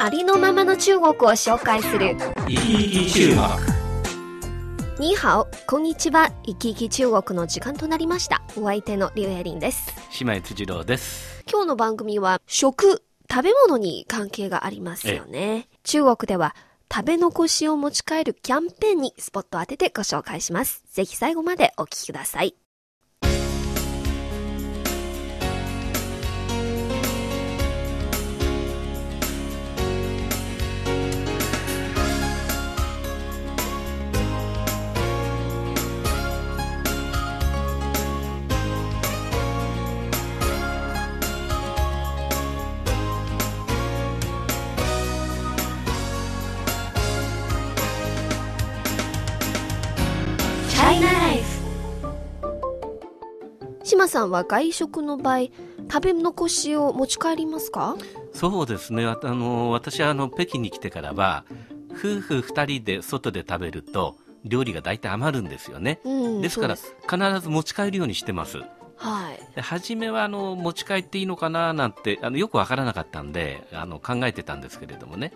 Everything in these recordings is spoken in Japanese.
ありのままの中国を紹介する。生き生き中国に好、こんにちは。生き生き中国の時間となりました。お相手のリュウエリンです。姉妹辻郎です。今日の番組は食、食べ物に関係がありますよね。中国では食べ残しを持ち帰るキャンペーンにスポットを当ててご紹介します。ぜひ最後までお聞きください。さんは外食の場合、食べ残しを持ち帰りますか？そうですね。あの私はあの北京に来てからは夫婦二人で外で食べると料理が大体余るんですよね。うんですから必ず持ち帰るようにしてます。はい。で初めはあの持ち帰っていいのかななんてあのよくわからなかったんであの考えてたんですけれどもね。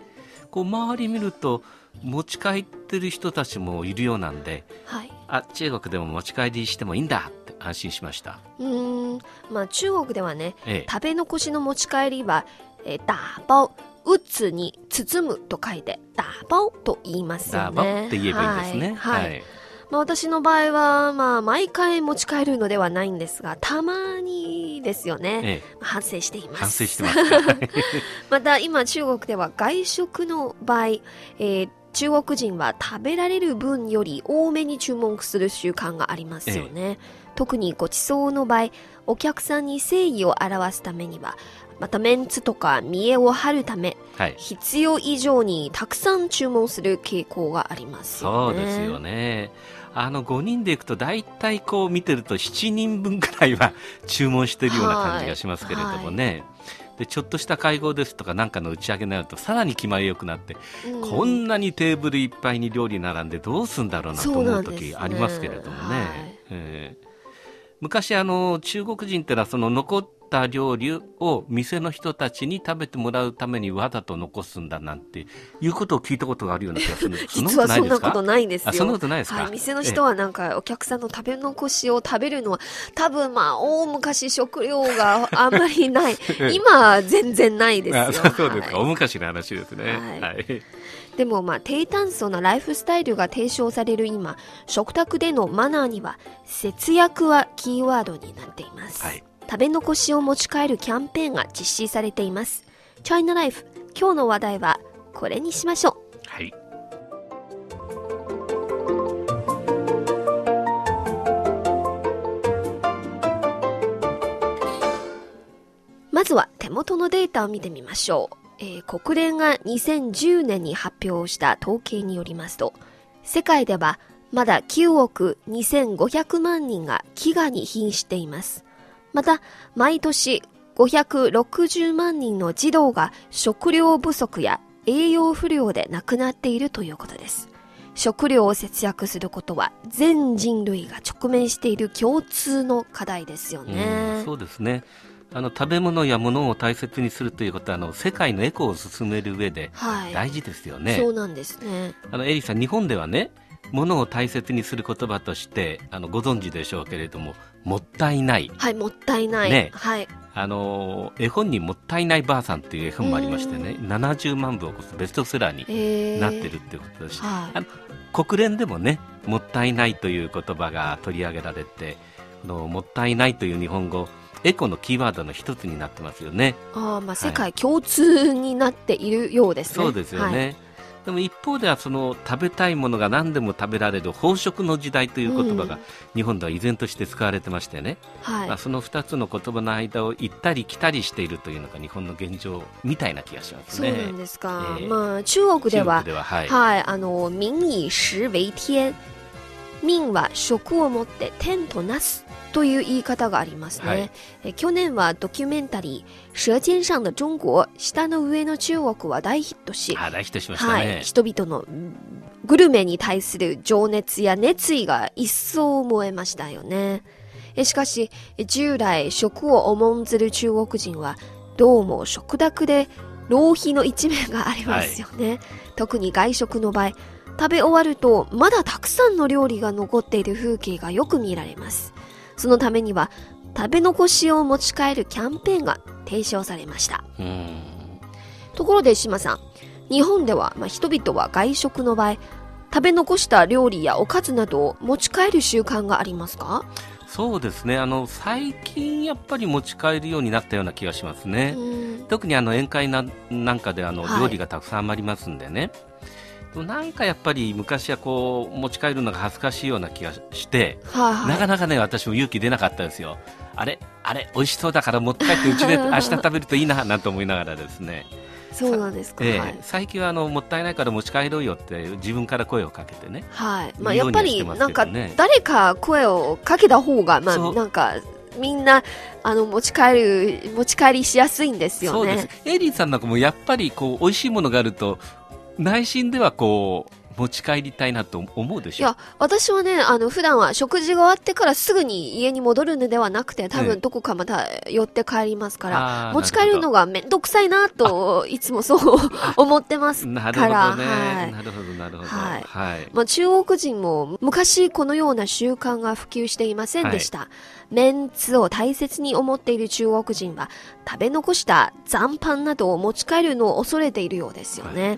こう周り見ると持ち帰ってる人たちもいるようなんで、はい。あ中国でも持ち帰りしてもいいんだって安心しました。うーん、まあ中国ではね、ええ食べ残しの持ち帰りは、えー、打包、打つに包むと書いて、打包と言いますよダね。ーバって言えばいいんですね。はい。はいまあ私の場合は、まあ毎回持ち帰るのではないんですが、たまにですよね。ええ反省しています。反省してますか。また今中国では外食の場合、えー中国人は食べられる分より多めに注文する習慣がありますよね。特にごちそうの場合、お客さんに誠意を表すためには、またメンツとか見栄を張るため、はい。必要以上にたくさん注文する傾向がありますよね。そうですよね。あの5人で行くと大体こう見てると7人分くらいは注文してるような感じがしますけれどもね。でちょっとした会合ですとかなんかの打ち上げになるとさらに気前よくなって、うん。こんなにテーブルいっぱいに料理並んでどうすんだろうなと思う時ありますけれどもね。はい。ええ昔あの中国人ってのはその残った料理を店の人たちに食べてもらうためにわざと残すんだなんていうことを聞いたことがあるような気がするんです 実はそんなこといないんですよ。あそんなことないですか？はい、店の人はなんかお客さんの食べ残しを食べるのは多分まあ大昔食料があんまりない。今は全然ないですよ。あそうそうですか、はい大昔の話ですね。はいはい。でもまあ低炭素なライフスタイルが提唱される今、食卓でのマナーには節約はキーワードになっています。はい食べ残しを持ち帰るキャンペーンが実施されています。チャイナライフ、今日の話題はこれにしましょう。はい。まずは手元のデータを見てみましょう。えー国連が2010年に発表した統計によりますと、世界ではまだ9億2500万人が飢餓に瀕しています。また、毎年560万人の児童が食料不足や栄養不良で亡くなっているということです。食料を節約することは全人類が直面している共通の課題ですようねん。そうですね。あの食べ物や物を大切にするということはあの世界のエコを進める上ではい。大事ですよね。そうなんですね。あのエリさん日本ではね物を大切にする言葉としてあのご存知でしょうけれどももったいない。はい、もったいない。ね。はい。あの絵本にもったいないばあさんっていう絵本もありましてね70万部を超すベストセラーにえー、なってるってことです、はい。あの国連でもねもったいないという言葉が取り上げられてこのもったいないという日本語エコのキーワードの一つになってますよね。あーまあ、世界共通になっているようですね。そうですよね、でも一方ではその食べたいものが何でも食べられる飽食の時代という言葉が日本では依然として使われてましてね、はいまあ、その2つの言葉の間を行ったり来たりしているというのが日本の現状みたいな気がしますそうね。なんですか。ええまあ、中国では中国でははい、はい、あの、民以食為天。民は食をもって天となすという言い方がありますね。はいえ去年はドキュメンタリー、舌尖上の中国、下の上の中国は大ヒットし。人々のうんグルメに対する情熱や熱意が一層燃えましたよね。えしかし、従来食を重んずる中国人は、どうも食卓で浪費の一面がありますよね。特に外食の場合、食べ終わるとまだたくさんの料理が残っている風景がよく見られます。そのためには、食べ残しを持ち帰るキャンペーンが提唱されました。うんところで島さん、日本では、まあ、人々は外食の場合、食べ残した料理やおかずなどを持ち帰る習慣がありますか、そうですねあの最近やっぱり持ち帰るようになったような気がしますね。うん特にあの宴会ななんかであのはい料理がたくさん余りますんでね、なんかやっぱり昔はこう持ち帰るのが恥ずかしいような気がして、はいはい。なかなかね私も勇気出なかったですよあれ？あれ？美味しそうだから持って帰ってうちで 明日食べるといいななんて思いながらですね、そうなんですか。ええはい。最近はあのもったいないから持ち帰ろうよって自分から声をかけてねはい。まあ、やっぱり、なんか誰か声をかけた方が、まあ、なんか、みんな、あの、持ち帰る、持ち帰りしやすいんですよそうですね。エイリーさんなんかもやっぱりこう美味しいものがあると内心ではこう持ち帰りたいなと思うでしょ？いや、私はね、あの、普段は食事が終わってからすぐに家に戻るのではなくて、多ええ分どこかまた寄って帰りますから、持ち帰るのがめんどくさいなと、いつもそう思ってますから。なるほどなるほどはい。はい。まあ、中国人も昔このような習慣が普及していませんでした。メンツを大切に思っている中国人は食べ残した残飯などを持ち帰るのを恐れているようですよね。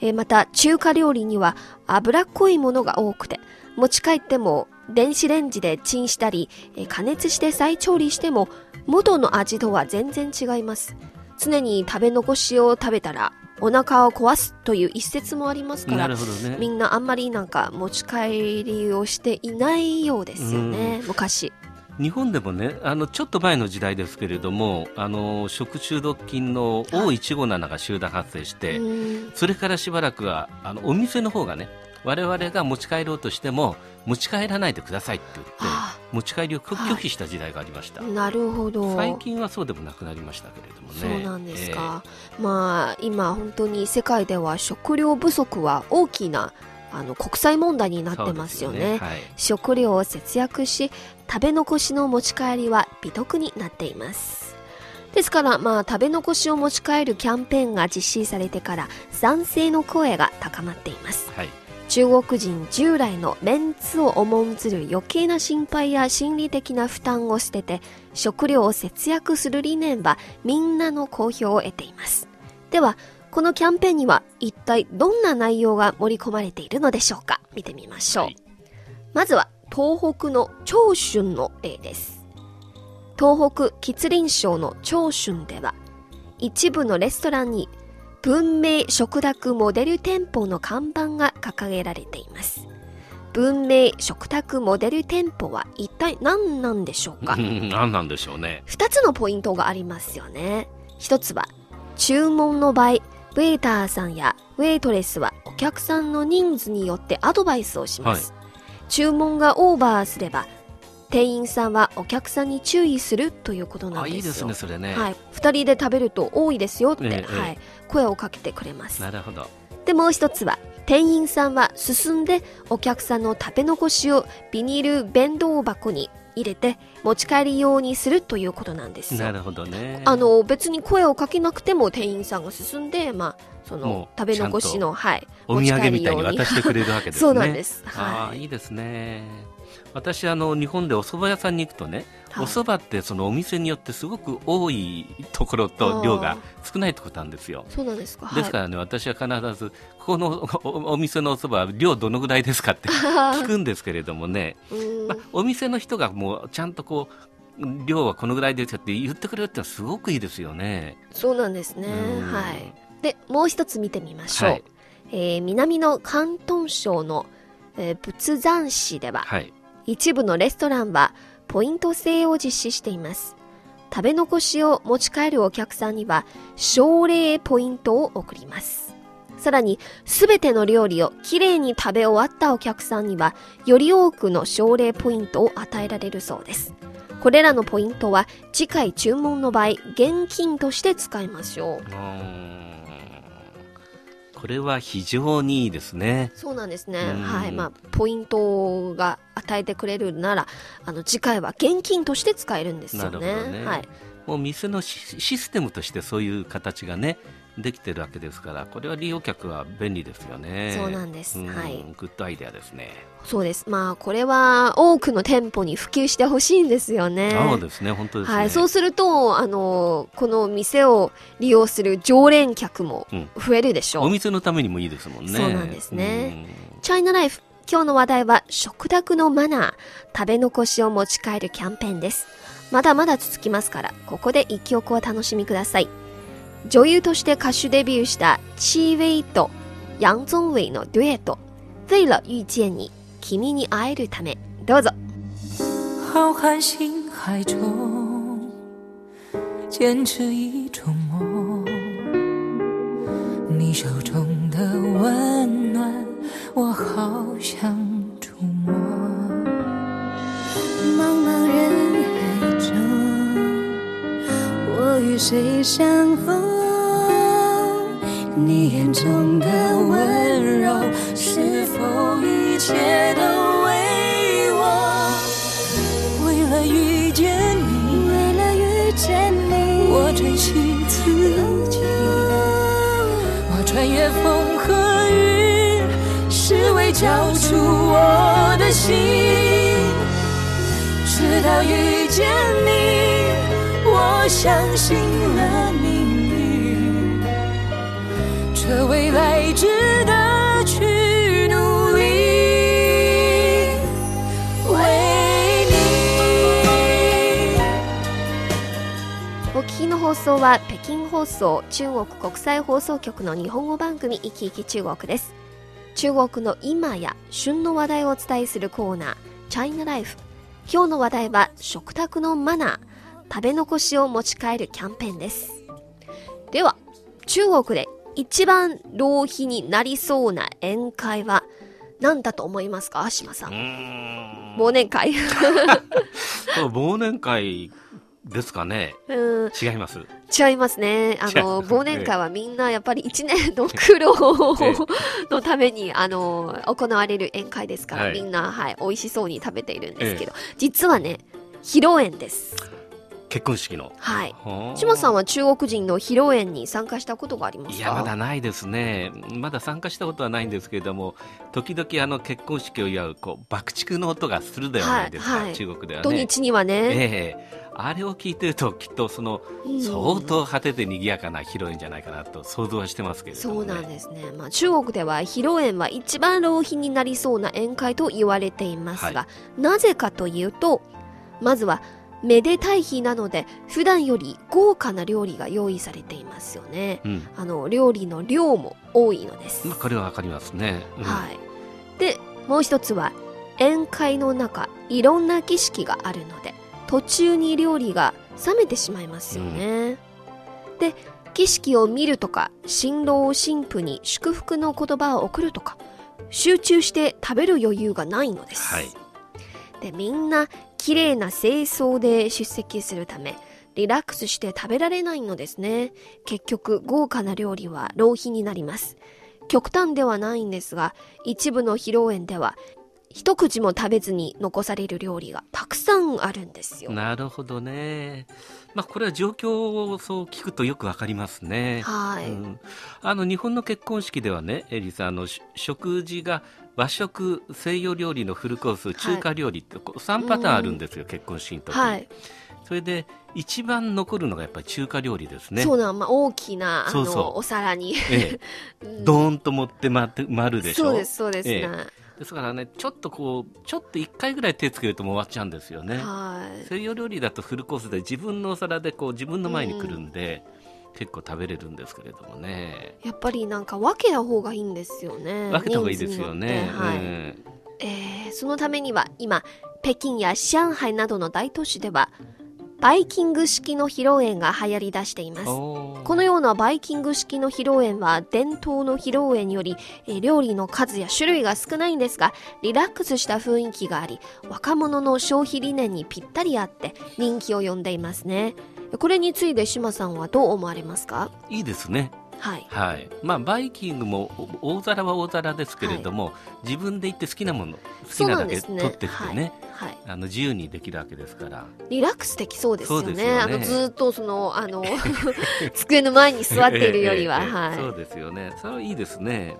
えーまた中華料理には脂っこいものが多くて持ち帰っても電子レンジでチンしたり、えー加熱して再調理しても元の味とは全然違います。常に食べ残しを食べたらお腹を壊すという一説もありますからねみんなあんまりなんか持ち帰りをしていないようですよね、昔。日本でもねあのちょっと前の時代ですけれどもあの食中毒菌の O157 が集団発生して、うんそれからしばらくはあのお店の方がね我々が持ち帰ろうとしても持ち帰らないでくださいって言ってあ持ち帰りを拒否した時代がありました、なるほど。最近はそうでもなくなりましたけれどもね。そうなんですか。まあ、今本当に世界では食料不足は大きなあの国際問題にえーなってますよね。そうですはい食料を節約し、食べ残しの持ち帰りは美徳になっています。ですから、まあ、食べ残しを持ち帰るキャンペーンが実施されてから賛成の声が高まっています。はい中国人従来のメンツを重んずる余計な心配や心理的な負担を捨てて食料を節約する理念はみんなの好評を得ていますではこのキャンペーンには一体どんな内容が盛り込まれているのでしょうか？見てみましょう、はい。まずは東北の長春の例です。東北吉林省の長春では一部のレストランに文明食卓モデル店舗の看板が掲げられています。文明食卓モデル店舗は一体何なんでしょうか？う ん何なんでしょうね。二つのポイントがありますよね。一つは注文の場合ウェイターさんやウェイトレスはお客さんの人数によってアドバイスをします、注文がオーバーすれば店員さんはお客さんに注意するということなんですよ。あいいですねそれね、はい、2人で食べると多いですよって、ええええ。はい、声をかけてくれます。なるほど。でもう一つは店員さんは進んでお客さんの食べ残しをビニール弁当箱に入れて持ち帰り用にするということなんですよ。なるほどね。あの別に声をかけなくても店員さんが進んで、まあ、そものう食べ残しの、はい、お土産みたいに持ち帰り用渡してくれるわけですね。そうなんです。ああはい。いいですね私あの日本でお蕎麦屋さんに行くとね、はい。お蕎麦ってそのお店によってすごく多いところと量が少ないところなんですよ。そうなんですか。ですからね、私は必ずここのおお店のお蕎麦は量どのぐらいですかって 聞くんですけれどもね、まあ、お店の人がもうちゃんとこう量はこのぐらいですよって言ってくれるってのはすごくいいですよね。そうなんですね。うん。はい。でもう一つ見てみましょう、はい。えー南の広東省の、えー仏山市では、はい。一部のレストランはポイント制を実施しています。食べ残しを持ち帰るお客さんには奨励ポイントを送ります。さらに、すべての料理をきれいに食べ終わったお客さんには、より多くの奨励ポイントを与えられるそうです。これらのポイントは、次回注文の場合、現金として使いましょう。これは非常にいいですね。そうなんですね。うんはい。まあ、ポイントが与えてくれるなら、あの、次回は現金として使えるんですよね。ねはい。もう店のシシステムとしてそういう形がね、できてるわけですから、これは利用客は便利ですよね。そうなんですうんはいグッドアイデアですね。そうです。まあ、これは多くの店舗に普及してほしいんですよね。そうですね、本当ですね。はい。そうすると、あの、この店を利用する常連客もうん増えるでしょう。お店のためにもいいですもんね。そうなんですねチャイナライフ。今日の話題は食卓のマナー、食べ残しを持ち帰るキャンペーンです。まだまだ続きますから、ここで一曲をお楽しみください。女優として歌手デビューしたチーウェイとヤン・ゾンウェイのデュエット、为了遇見你、君に会えるため。どうぞ。浩瀚星海中，坚持一种梦。你手中的温暖，我好想谁相逢？你眼中的温柔，是否一切都为我？为了遇见你，为了遇见你，我珍惜自己。我穿越风和雨，是为交出我的心。直到遇见你，我相信了命运，这未来值得去努力。为你。お聞きの放送は北京放送中国国際放送局の日本語番組いきいき中国です中国の今や旬の話題をお伝えするコーナーチャイナライフ今日の話題は食卓のマナー食べ残しを持ち帰るキャンペーンです。では中国で一番浪費になりそうな宴会は何だと思いますか？島さうん。忘年会。忘年会ですかね。うん。違います。違いますね。あの、忘年会はみんなやっぱり一年 の苦労えのために、あの、行われる宴会ですから、はい。みんな、はい、美味しそうに食べているんですけど、実はね、披露宴です。結婚式の。はい。はあ島さんは中国人の披露宴に参加したことがありますか？いや、まだないですね。まだ参加したことはないんですけれども、時々あの結婚式を祝う、こう、爆竹の音がするではないですか、はいはい中国では土ね。日にはね、ええあれを聞いてると、きっとその、うん相当果てて賑やかな披露宴じゃないかなと想像はしてますけれども、そうね。なんですね。まあ、中国では披露宴は一番浪費になりそうな宴会と言われていますが、はなぜかというと、まずは、めでたい日なので、普段より豪華な料理が用意されていますよね。うん。あの、料理の量も多いのです。まあ、これはわかりますね。うんはい。で、もう一つは、宴会の中、いろんな儀式があるので、途中に料理が冷めてしまいますよね。で、儀式を見るとか、新郎新婦に祝福の言葉を送るとか、集中して食べる余裕がないのです。はい。で、みんな綺麗な清掃で出席するため、リラックスして食べられないのですね。結局、豪華な料理は浪費になります。極端ではないんですが、一部の披露宴では、一口も食べずに残される料理がたくさんあるんですよ。なるほどね。まあ、これは状況をそう聞くとよくわかりますね。はい。うんあの日本の結婚式ではね、エリさんあのし食事が和食、西洋料理のフルコース、中華料理ってこう3パターンあるんですよ、結婚式の時に、はい。それで一番残るのがやっぱり中華料理ですね。そうな、まあ、大きな、あの、お皿に。ええ、うんドーンと持ってまって回るでしょ？そうです、そうですね。えですからね、ちょっとこう、ちょっと1回ぐらい手つけるともう終わっちゃうんですよね。はい。西洋料理だとフルコースで自分のお皿でこう自分の前に来るんで、結構食べれるんですけれどもね。やっぱりなんか分けた方がいいんですよね分けた方がいいですよね。はい。うん。えーそのためには今北京や上海などの大都市ではバイキング式の披露宴が流行り出しています。このようなバイキング式の披露宴は伝統の披露宴より、えー料理の数や種類が少ないんですがリラックスした雰囲気があり若者の消費理念にぴったりあって人気を呼んでいますね。これについて島さんはどう思われますか？いいですねはい。はい。まあバイキングもお大皿は大皿ですけれども、自分で行って好きなもの好きなだけ取ってきてねはい、はい。あの自由にできるわけですから。リラックスできそうですよね。ね。あのずーっとそのあの 机の前に座っているよりは、ええええはい。そうですよね。それはいいですね。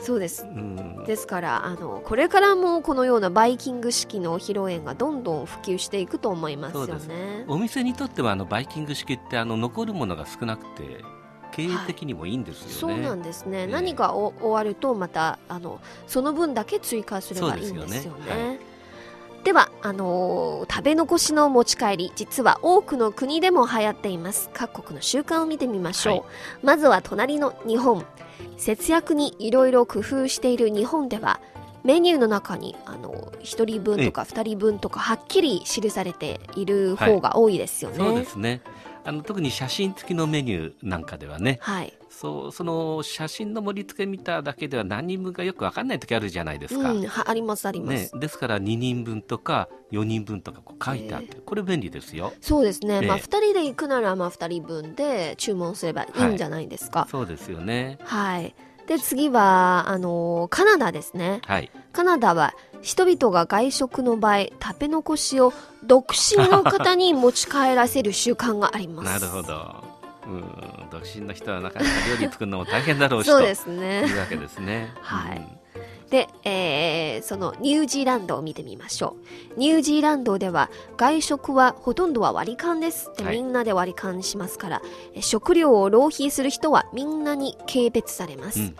そうです。うん。ですからあのこれからもこのようなバイキング式の披露宴がどんどん普及していくと思いますよね。お店にとってはあのバイキング式ってあの残るものが少なくて経営的にもいいんですそうよね、なんですね。ええ。何かお終わるとまたあのその分だけ追加すればいいんですよね。そうですよね。ではあのー食べ残しの持ち帰り実は多くの国でも流行っています。各国の習慣を見てみましょう、はい。まずは隣の日本。節約にいろいろ工夫している日本ではメニューの中にあの1人分とか2人分とかはっきり記されている方が多いですよね。そうですねあの特に写真付きのメニューなんかではねはい、そうその写真の盛り付け見ただけでは何人分かよく分かんない時あるじゃないですか、うん、はありますあります、ね、ですから2人分とか4人分とかこう書いてあって、これ便利ですよ。そうですね、ええ。まあ2人で行くならまあ2人分で注文すればいいんじゃないですか。そうですよね。はい。で次はあのカナダですね。はい。カナダは人々が外食の場合食べ残しを独身の方に持ち帰らせる習慣があります。なるほどうん独身の人はなかなか料理作るのも大変だろうしそうとですねいうわけですねはいうんで、えーそのニュージーランドを見てみましょう。ニュージーランドでは外食はほとんどは割り勘です。ではいみんなで割り勘しますから、え食料を浪費する人はみんなに軽蔑されます。うん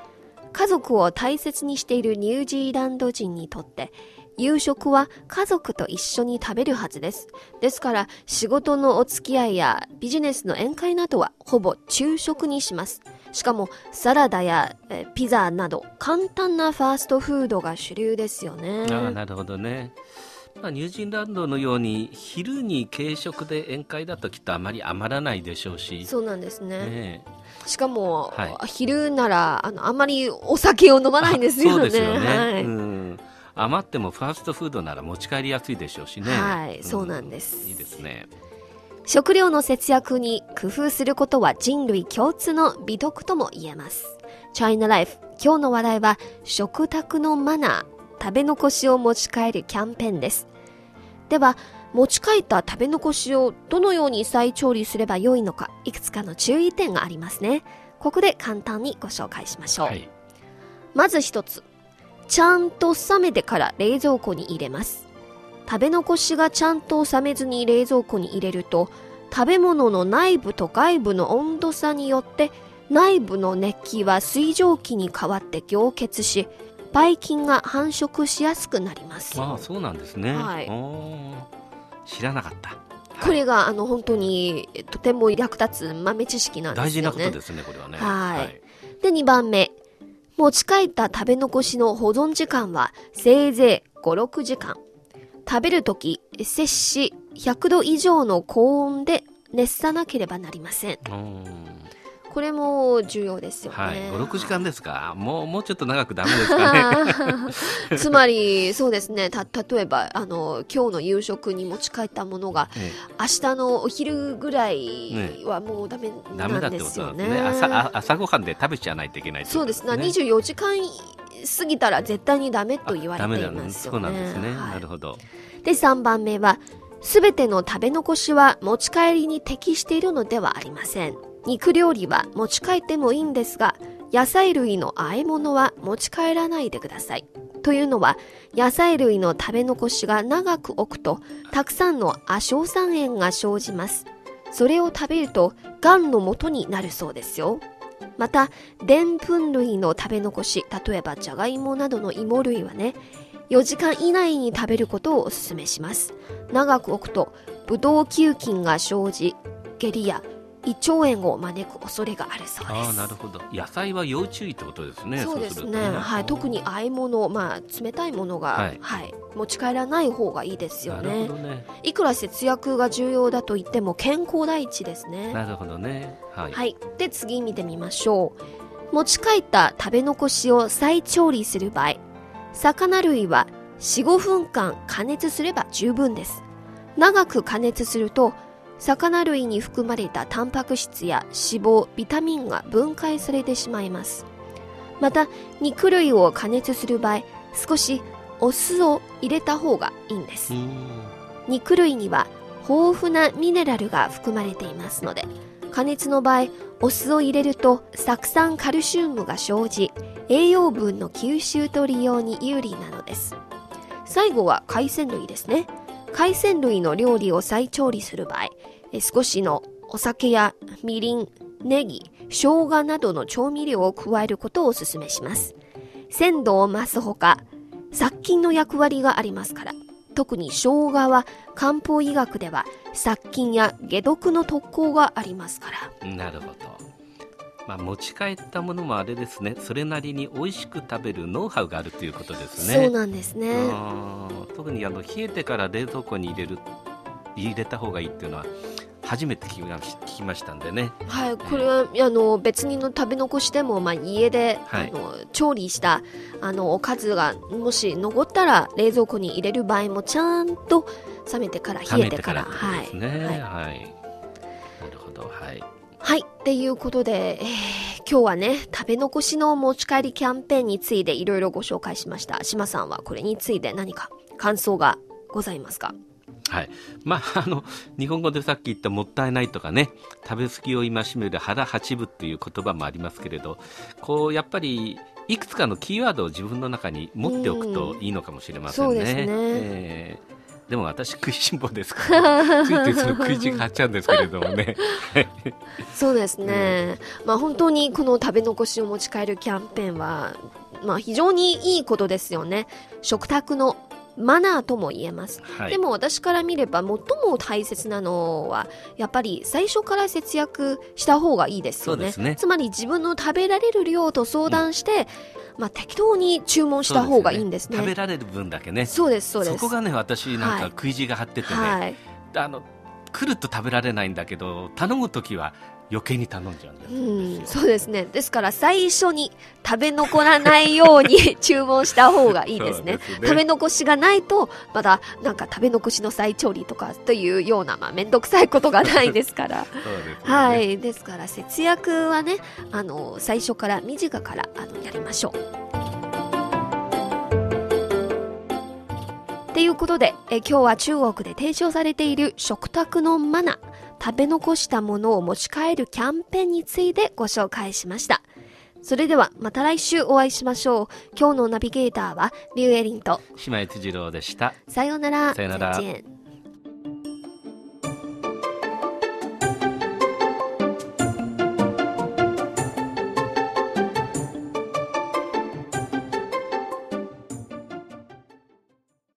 家族を大切にしているニュージーランド人にとって、夕食は家族と一緒に食べるはずです。ですから、仕事のお付き合いやビジネスの宴会などはほぼ昼食にします。しかも、サラダやえーピザなど簡単なファーストフードが主流ですよね。ああなるほどね、まあ、ニュージーランドのように昼に軽食で宴会だときっとあまり余らないでしょうしそうなんですね。ねしかも、は昼ならあのあんまりお酒を飲まないんですよね。そうですよね、はい。うん、余ってもファーストフードなら持ち帰りやすいでしょうしね。はいそうなんです。いいですね。食料の節約に工夫することは人類共通の美徳とも言えます。China Life 今日の話題は食卓のマナー食べ残しを持ち帰るキャンペーンです。では持ち帰った食べ残しをどのように再調理すればよいのかいくつかの注意点がありますね。ここで簡単にご紹介しましょう。はいまず一つ。ちゃんと冷めてから冷蔵庫に入れます。食べ残しがちゃんと冷めずに冷蔵庫に入れると、食べ物の内部と外部の温度差によって、内部の熱気は水蒸気に変わって凝結し、ばい菌が繁殖しやすくなります。ああそうなんですね、はい知らなかったこれがあの本当にえとても役立つ豆知識なんですよね。大事なことですねこれはねはいで、2番目。持ち帰った食べ残しの保存時間はせいぜい5、6時間。食べるとき、摂氏100度以上の高温で熱さなければなりません。うんこれも重要ですよね。はい、56時間ですか？もうもうちょっと長くダメですかね？つまり、そうですね。た、例えば、あの、今日の夕食に持ち帰ったものが、え明日のお昼ぐらいはもうダメなんメだってことですよね。なんですね朝あ朝ごはんで食べちゃわないといけないってことそうですね。ね24時間過ぎたら絶対にダメと言われていますよね。そうなんですね、はいなるほどで、3番目は、すべての食べ残しは持ち帰りに適しているのではありません。肉料理は持ち帰ってもいいんですが、野菜類の和え物は持ち帰らないでください。というのは、野菜類の食べ残しが長く置くと、たくさんの亜硝酸塩が生じます。それを食べると、癌の元になるそうですよ。また、でんぷん類の食べ残し、例えばじゃがいもなどの芋類はね、4時間以内に食べることをお勧めします。長く置くと、ブドウ球菌が生じ、下痢や胃腸炎を招く恐れがあるそうです。ああなるほど。野菜は要注意ってことですね。そうでするとね。はい、特に和え物、まあ、冷たいものが、ははい。い持ち帰らない方がいいですよなるねほどね。いくら節約が重要だと言っても健康第一ですね。なるほどね。はい、はい。で、次見てみましょう。持ち帰った食べ残しを再調理する場合、魚類は4、5分間加熱すれば十分です。長く加熱すると、魚類に含まれたタンパク質や脂肪、ビタミンが分解されてしまいます。また、肉類を加熱する場合、少しお酢を入れた方がいいんですう。ん肉類には豊富なミネラルが含まれていますので加熱の場合お酢を入れると酢酸カルシウムが生じ栄養分の吸収と利用に有利なのです最後は海鮮類ですね海鮮類の料理を再調理する場合え少しのお酒やみりんネギ生姜などの調味料を加えることをお勧めします。鮮度を増すほか殺菌の役割がありますから特に生姜は漢方医学では殺菌や解毒の特効がありますから。なるほど、まあ、持ち帰ったものもあれですね。それなりに美味しく食べるノウハウがあるということですね。そうなんですね。うん特にあの冷えてから冷蔵庫に入れる入れた方がいいっていうのは初めて聞きまし聞きましたんでね。はいこれはあの別にの食べ残しでも、まあ、家で、はい。あの調理したあのおかずがもし残ったら冷蔵庫に入れる場合もちゃんと冷めてから冷冷えてからはいね。はい。はい、なるほど。はい。はい。っていうことで、えー今日はね、食べ残しの持ち帰りキャンペーンについていろいろご紹介しました。島さんはこれについて何か感想がございますか？はい。まあ、あの、日本語でさっき言ったもったいないとかね、食べ過ぎを戒める腹八分っていう言葉もありますけれど、こう、やっぱり、いくつかのキーワードを自分の中に持っておくといいのかもしれませんね。そうですねえーでも私食いしん坊ですから、ついてする食い地が張っちゃうんですけれどもね。そうですね。まあ本当にこの食べ残しを持ち帰るキャンペーンは、まあ非常にいいことですよね。食卓のマナーとも言えます。はい。でも私から見れば最も大切なのはやっぱり最初から節約した方がいいですよね。そうですね。つまり自分の食べられる量と相談して、まあ適当に注文した方がいいんですね。食べられる分だけね。そうですそうです。こがね、私なんはい。か食い地が張っててね、はい。あの、来ると食べられないんだけど、頼むときは余計に頼んじゃうんですよ。うん、そうですね。ですから最初に食べ残らないように 注文した方がいいですね。ね食べ残しがないと、またなんか食べ残しの再調理とかというような、まあめんどくさいことがないですから。ねはい。ですから節約はね、あの、最初から短からあのやりましょう。っていうことでえ、今日は中国で提唱されている食卓のマナー、食べ残したものを持ち帰るキャンペーンについてご紹介しました。それではまた来週お会いしましょう。今日のナビゲーターはリュウエリンと、島井辻郎でした。さようなら。さようなら